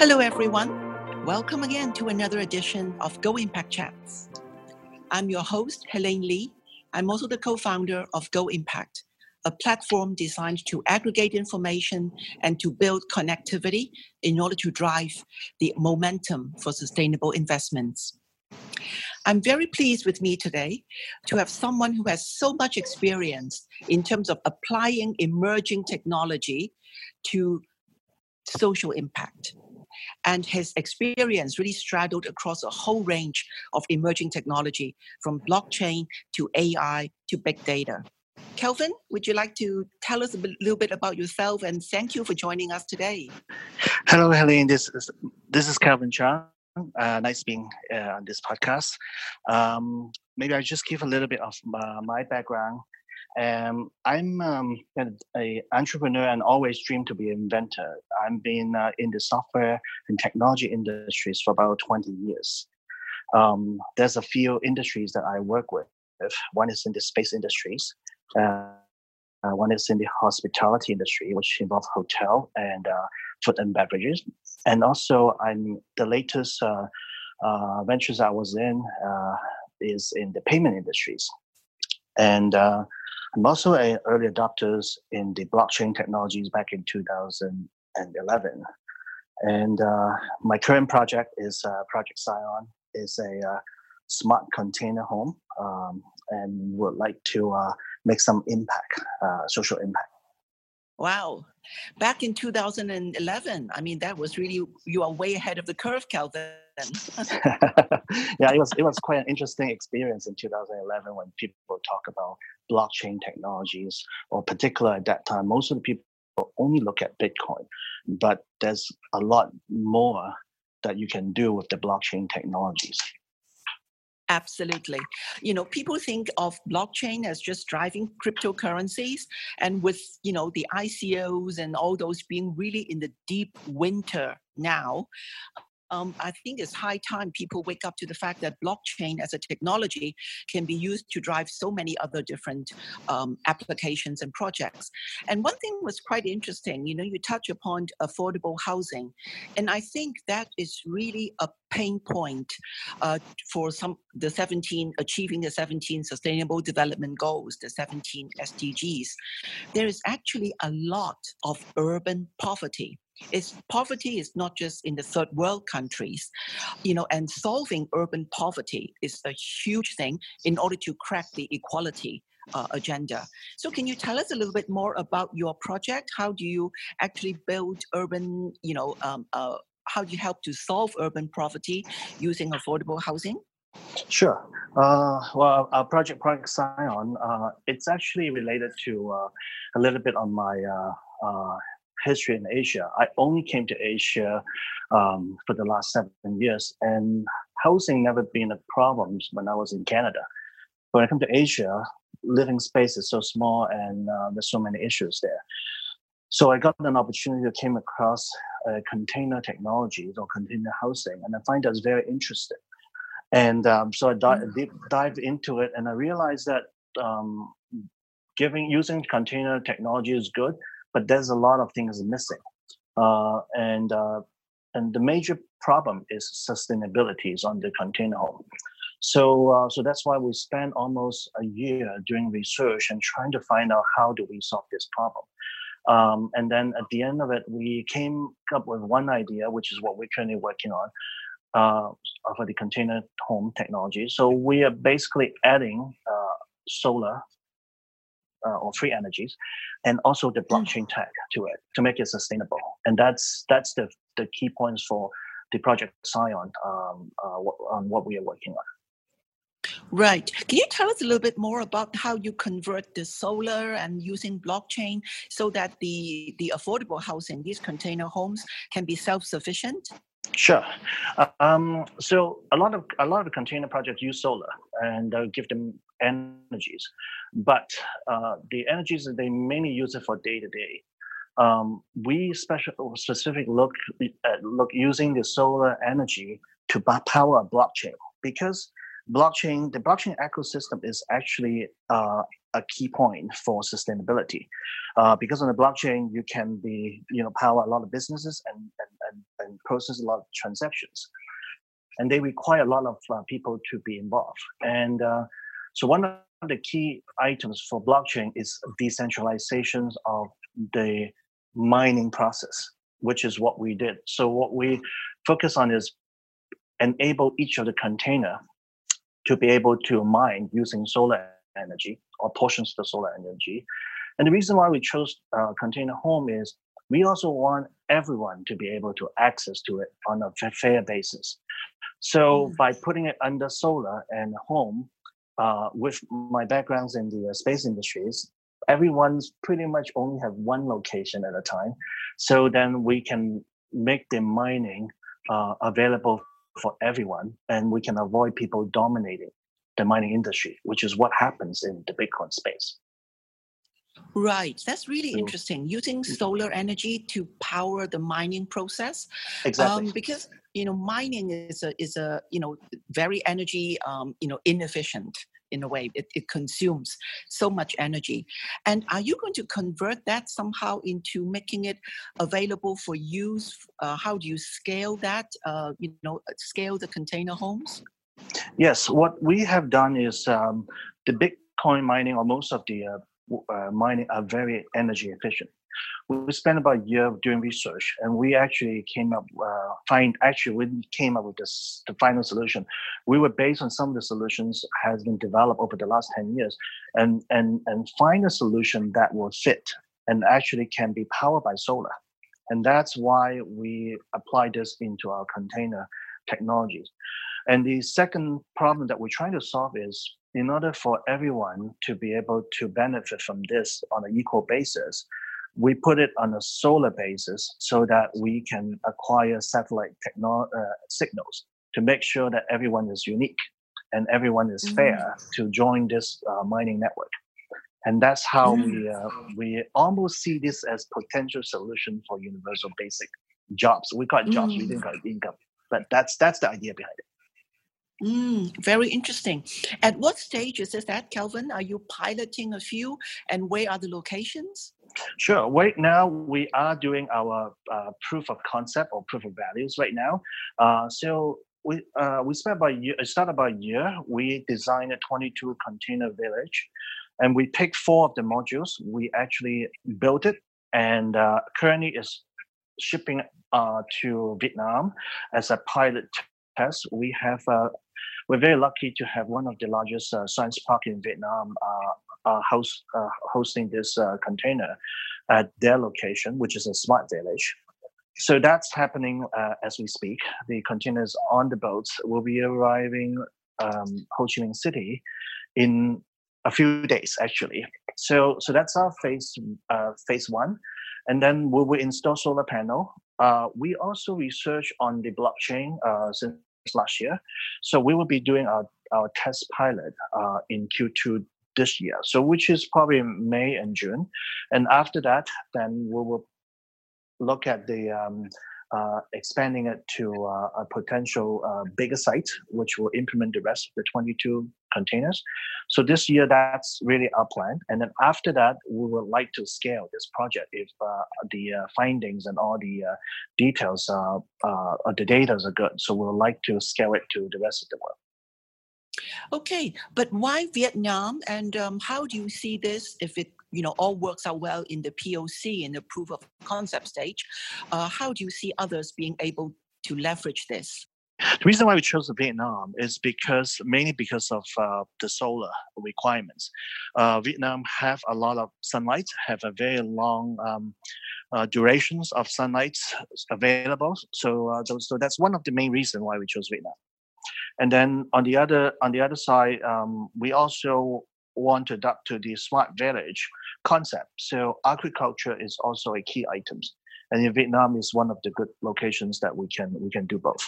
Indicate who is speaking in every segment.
Speaker 1: Hello, everyone. Welcome again to another edition of Go Impact Chats. I'm your host, Helene Lee. I'm also the co founder of Go Impact, a platform designed to aggregate information and to build connectivity in order to drive the momentum for sustainable investments. I'm very pleased with me today to have someone who has so much experience in terms of applying emerging technology to social impact and his experience really straddled across a whole range of emerging technology from blockchain to AI to big data. Kelvin, would you like to tell us a little bit about yourself and thank you for joining us today?
Speaker 2: Hello, Helene. This is this is Kelvin Chang. Uh, nice being uh, on this podcast. Um, maybe I just give a little bit of uh, my background. Um, I'm um, an entrepreneur and always dreamed to be an inventor. I've been uh, in the software and technology industries for about 20 years. Um, there's a few industries that I work with. One is in the space industries. Uh, uh, one is in the hospitality industry, which involves hotel and uh, food and beverages. And also, I'm the latest uh, ventures I was in is in the payment industries. And I'm also an early adopter in the blockchain technologies back in 2011. And uh, my current project is uh, Project Scion. is a uh, smart container home, um, and would like to uh, make some impact, uh, social impact.
Speaker 1: Wow. Back in 2011, I mean, that was really, you are way ahead of the curve, Calvin.
Speaker 2: yeah, it was, it was quite an interesting experience in 2011 when people talk about blockchain technologies, or particular at that time, most of the people only look at Bitcoin, but there's a lot more that you can do with the blockchain technologies.
Speaker 1: Absolutely. You know, people think of blockchain as just driving cryptocurrencies and with, you know, the ICOs and all those being really in the deep winter now, um, I think it's high time people wake up to the fact that blockchain as a technology can be used to drive so many other different um, applications and projects. And one thing was quite interesting. You know, you touch upon affordable housing, and I think that is really a pain point uh, for some the 17 achieving the 17 sustainable development goals the 17 sdgs there is actually a lot of urban poverty is poverty is not just in the third world countries, you know, and solving urban poverty is a huge thing in order to crack the equality uh, agenda. So, can you tell us a little bit more about your project? How do you actually build urban, you know, um, uh, how do you help to solve urban poverty using affordable housing?
Speaker 2: Sure. Uh, well, our project Project Scion, uh, it's actually related to uh, a little bit on my uh, uh, history in Asia. I only came to Asia um, for the last seven years, and housing never been a problem when I was in Canada. When I come to Asia, living space is so small, and uh, there's so many issues there. So I got an opportunity to came across uh, container technologies or container housing, and I find that's very interesting. And um, so I di- mm. deep dive into it, and I realized that um, giving using container technology is good, but there's a lot of things missing. Uh, and uh, and the major problem is sustainability is on the container home. So uh, so that's why we spent almost a year doing research and trying to find out how do we solve this problem. Um, and then at the end of it, we came up with one idea, which is what we're currently working on uh, for the container home technology. So we are basically adding uh, solar uh, or free energies, and also the hmm. blockchain tech to it to make it sustainable. And that's that's the the key points for the project Scion um, uh, on what we are working on.
Speaker 1: Right. Can you tell us a little bit more about how you convert the solar and using blockchain so that the the affordable housing, these container homes, can be self-sufficient?
Speaker 2: Sure. Um, so a lot of a lot of the container projects use solar and uh, give them energies, but uh, the energies that they mainly use it for day to day. We special specific look at look using the solar energy to power a blockchain because blockchain the blockchain ecosystem is actually uh, a key point for sustainability. Uh, because on the blockchain, you can be, you know, power a lot of businesses and, and, and, and process a lot of transactions. And they require a lot of uh, people to be involved. And uh, so one of the key items for blockchain is decentralization of the mining process, which is what we did. So what we focus on is enable each of the container to be able to mine using solar energy or portions of the solar energy. And the reason why we chose uh, Container Home is we also want everyone to be able to access to it on a fair basis. So mm. by putting it under solar and home, uh, with my backgrounds in the uh, space industries, everyone's pretty much only have one location at a time. So then we can make the mining uh, available for everyone, and we can avoid people dominating the mining industry, which is what happens in the Bitcoin space.
Speaker 1: Right, that's really so, interesting. Using solar energy to power the mining process,
Speaker 2: exactly.
Speaker 1: Um, because you know mining is a is a you know very energy um, you know inefficient in a way. It, it consumes so much energy. And are you going to convert that somehow into making it available for use? Uh, how do you scale that? Uh, you know, scale the container homes?
Speaker 2: Yes, what we have done is um, the Bitcoin mining or most of the uh, uh, mining are very energy efficient we spent about a year doing research and we actually came up uh, find actually we came up with this the final solution we were based on some of the solutions has been developed over the last 10 years and and and find a solution that will fit and actually can be powered by solar. And that's why we apply this into our container technologies. And the second problem that we're trying to solve is in order for everyone to be able to benefit from this on an equal basis we put it on a solar basis so that we can acquire satellite techno- uh, signals to make sure that everyone is unique and everyone is mm-hmm. fair to join this uh, mining network. And that's how mm-hmm. we uh, we almost see this as potential solution for universal basic jobs. We call it jobs, mm-hmm. we didn't call it income, but that's that's the idea behind it.
Speaker 1: Mm, very interesting. At what stage is this, that, Kelvin? Are you piloting a few, and where are the locations?
Speaker 2: Sure. Right now, we are doing our uh, proof of concept or proof of values right now. Uh, so we uh, we spent about a year, started about a year. We designed a 22 container village, and we picked four of the modules. We actually built it, and uh, currently is shipping uh, to Vietnam as a pilot test. We have uh, we're very lucky to have one of the largest science park in Vietnam uh, host, uh, hosting this uh, container at their location, which is a smart village. So that's happening uh, as we speak. The containers on the boats will be arriving um, Ho Chi Minh City in a few days, actually. So, so that's our phase uh, phase one, and then we will install solar panel. Uh, we also research on the blockchain since last year, so we will be doing our our test pilot in Q2 this year. So which is probably May and June, and after that, then we will look at the um, uh, expanding it to uh, a potential uh, bigger site, which will implement the rest of the 22 containers. So this year, that's really our plan. And then after that, we would like to scale this project if uh, the uh, findings and all the uh, details, uh, the data are good. So we would like to scale it to the rest of the world.
Speaker 1: Okay, but why Vietnam, and um, how do you see this if it you know all works out well in the POC in the proof of concept stage? Uh, how do you see others being able to leverage this?
Speaker 2: The reason why we chose Vietnam is because mainly because of uh, the solar requirements. Uh, Vietnam have a lot of sunlight, have a very long um, uh, durations of sunlight available. So, uh, so that's one of the main reasons why we chose Vietnam. And then on the other on the other side, um, we also want to adapt to the smart village concept. So agriculture is also a key item, and in Vietnam is one of the good locations that we can we can do both.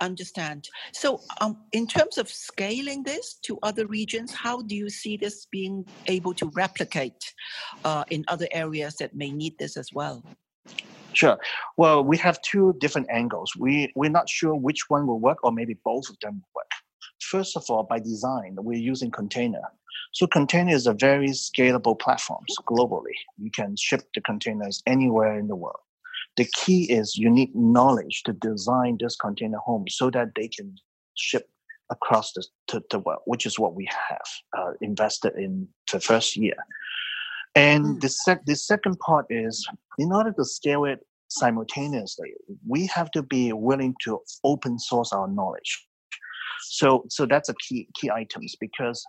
Speaker 1: Understand. So, um, in terms of scaling this to other regions, how do you see this being able to replicate uh, in other areas that may need this as well?
Speaker 2: Sure. Well, we have two different angles. We we're not sure which one will work, or maybe both of them will work. First of all, by design, we're using container. So containers are very scalable platforms globally. You can ship the containers anywhere in the world. The key is you need knowledge to design this container home so that they can ship across the, to, the world, which is what we have uh, invested in the first year. And mm. the, sec- the second part is in order to scale it simultaneously, we have to be willing to open source our knowledge. So, so that's a key key items because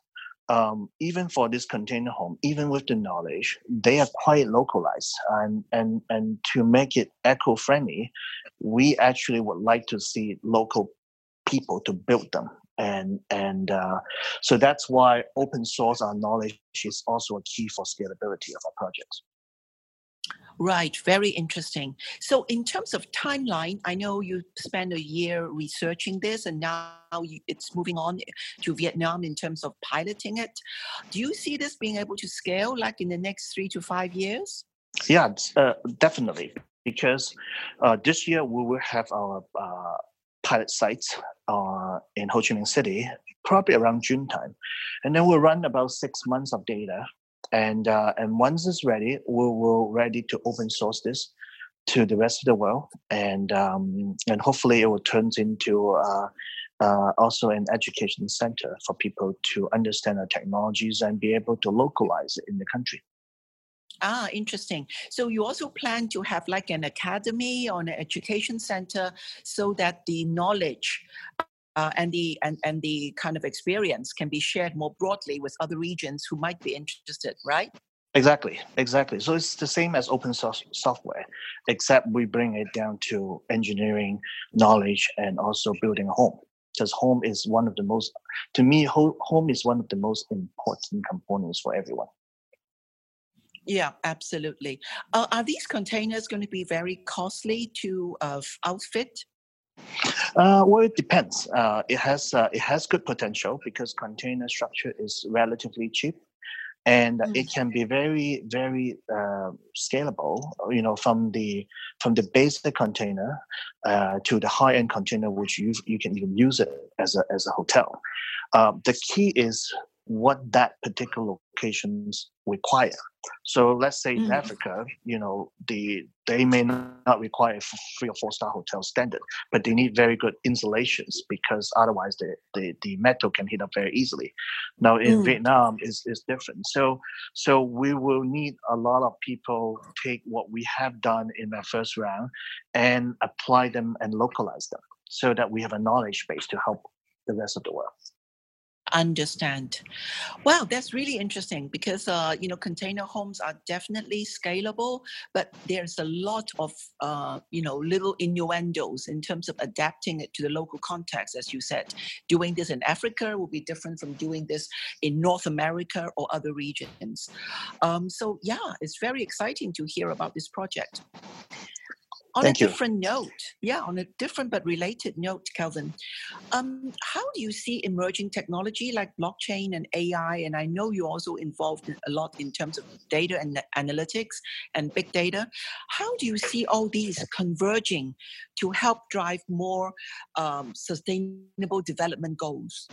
Speaker 2: um, even for this container home, even with the knowledge, they are quite localized. And and and to make it eco friendly, we actually would like to see local people to build them and and uh, so that's why open source our knowledge is also a key for scalability of our projects
Speaker 1: Right, very interesting. So, in terms of timeline, I know you spent a year researching this, and now it's moving on to Vietnam in terms of piloting it. Do you see this being able to scale, like in the next three to five years?
Speaker 2: Yeah, uh, definitely. Because uh, this year we will have our uh, pilot sites uh, in Ho Chi Minh City, probably around June time. And then we'll run about six months of data. And, uh, and once it's ready, we will ready to open source this to the rest of the world. And, um, and hopefully it will turn into uh, uh, also an education center for people to understand our technologies and be able to localize it in the country.
Speaker 1: Ah, interesting. So you also plan to have like an academy or an education center so that the knowledge uh, and the and, and the kind of experience can be shared more broadly with other regions who might be interested, right?
Speaker 2: Exactly, exactly. So it's the same as open source software, except we bring it down to engineering knowledge and also building a home. Because home is one of the most, to me, home is one of the most important components for everyone.
Speaker 1: Yeah, absolutely. Uh, are these containers going to be very costly to uh, outfit?
Speaker 2: Uh, well, it depends. Uh, it has uh, it has good potential because container structure is relatively cheap, and mm. it can be very very uh, scalable. You know, from the from the basic container uh, to the high end container, which you you can even use it as a as a hotel. Um, the key is what that particular locations require. So let's say mm. in Africa, you know, the they may not require three or four star hotel standard, but they need very good insulations because otherwise the, the, the metal can heat up very easily. Now in mm. Vietnam is is different. So so we will need a lot of people take what we have done in our first round and apply them and localize them so that we have a knowledge base to help the rest of the world
Speaker 1: understand. Wow, that's really interesting because uh, you know container homes are definitely scalable, but there's a lot of uh, you know little innuendos in terms of adapting it to the local context. As you said, doing this in Africa will be different from doing this in North America or other regions. Um, so yeah, it's very exciting to hear about this project. On Thank a different note, yeah, on a different but related note, Kelvin, um, how do you see emerging technology like blockchain and AI? And I know you're also involved a lot in terms of data and analytics and big data. How do you see all these converging to help drive more um, sustainable development goals?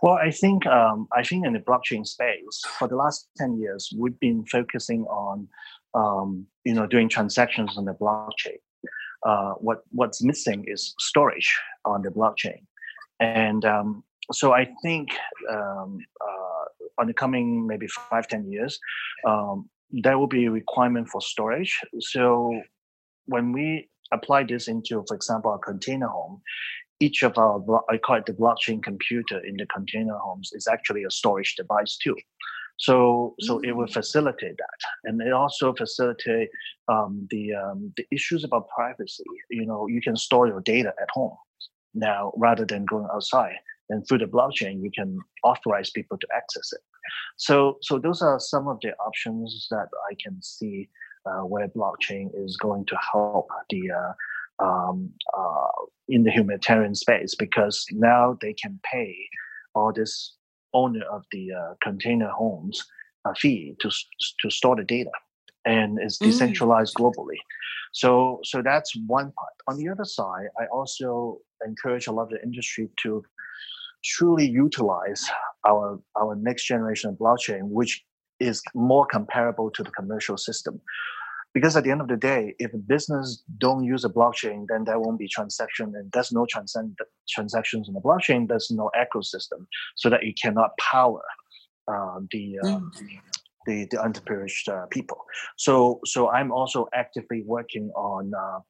Speaker 2: Well, I think um, I think in the blockchain space for the last ten years, we've been focusing on um, you know doing transactions on the blockchain. Uh, what what's missing is storage on the blockchain, and um, so I think um, uh, on the coming maybe five ten years, um, there will be a requirement for storage. So when we apply this into, for example, a container home, each of our I call it the blockchain computer in the container homes is actually a storage device too. So, so it will mm. facilitate that, and it also facilitate um, the um, the issues about privacy. You know, you can store your data at home now rather than going outside. And through the blockchain, you can authorize people to access it. So, so those are some of the options that I can see uh, where blockchain is going to help the uh, um, uh, in the humanitarian space because now they can pay all this owner of the uh, container homes a fee to to store the data, and it's mm. decentralized mm. globally. So so that's one part. On the other side, I also encourage a lot of the industry to truly utilize our our next generation of blockchain, which is more comparable to the commercial system. Because at the end of the day, if a business don't use a blockchain, then there won't be transaction, and there's no transcend transactions in the blockchain. There's no ecosystem, so that it cannot power uh, the, uh, mm. the the underprivileged uh, people. So so I'm also actively working on uh,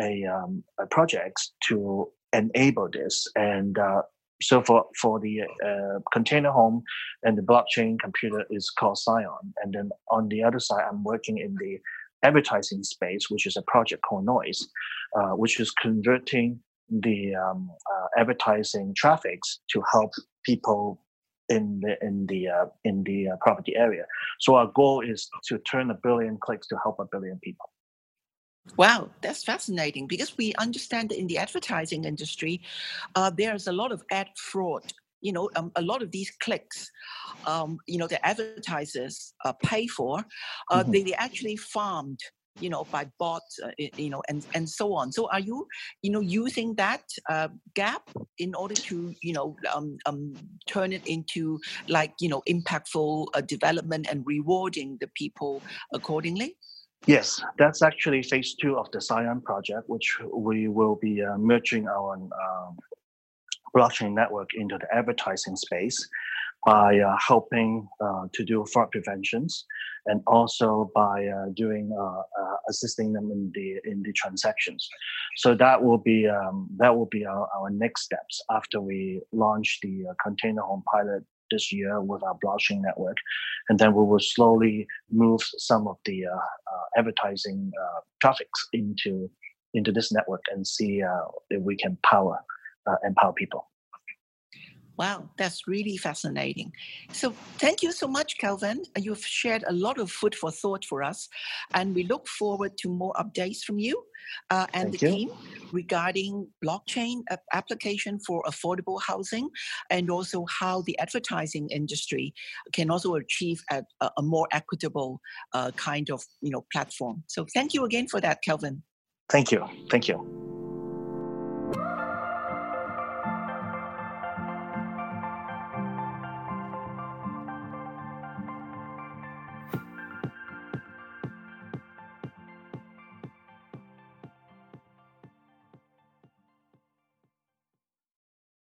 Speaker 2: a, um, a project to enable this and uh, so for for the uh, container home and the blockchain computer is called Scion, and then on the other side, I'm working in the advertising space, which is a project called Noise, uh, which is converting the um, uh, advertising traffics to help people in the in the uh, in the uh, property area. So our goal is to turn a billion clicks to help a billion people.
Speaker 1: Wow, that's fascinating because we understand that in the advertising industry, uh, there's a lot of ad fraud. You know, um, a lot of these clicks, um, you know, the advertisers uh, pay for, uh, mm-hmm. they, they actually farmed you know by bots uh, you know and and so on so are you you know using that uh, gap in order to you know um, um, turn it into like you know impactful uh, development and rewarding the people accordingly
Speaker 2: Yes, that's actually phase two of the Scion project, which we will be uh, merging our um, blockchain network into the advertising space by uh, helping uh, to do fraud preventions and also by uh, doing uh, uh, assisting them in the in the transactions. So that will be um, that will be our, our next steps after we launch the container home pilot this year with our blockchain network. And then we will slowly move some of the uh, uh, advertising uh, traffics into into this network and see uh, if we can power uh, empower people.
Speaker 1: Wow, that's really fascinating. So, thank you so much, Kelvin. You've shared a lot of food for thought for us, and we look forward to more updates from you uh, and thank the you. team regarding blockchain application for affordable housing, and also how the advertising industry can also achieve a, a more equitable uh, kind of you know platform. So, thank you again for that, Kelvin.
Speaker 2: Thank you. Thank you.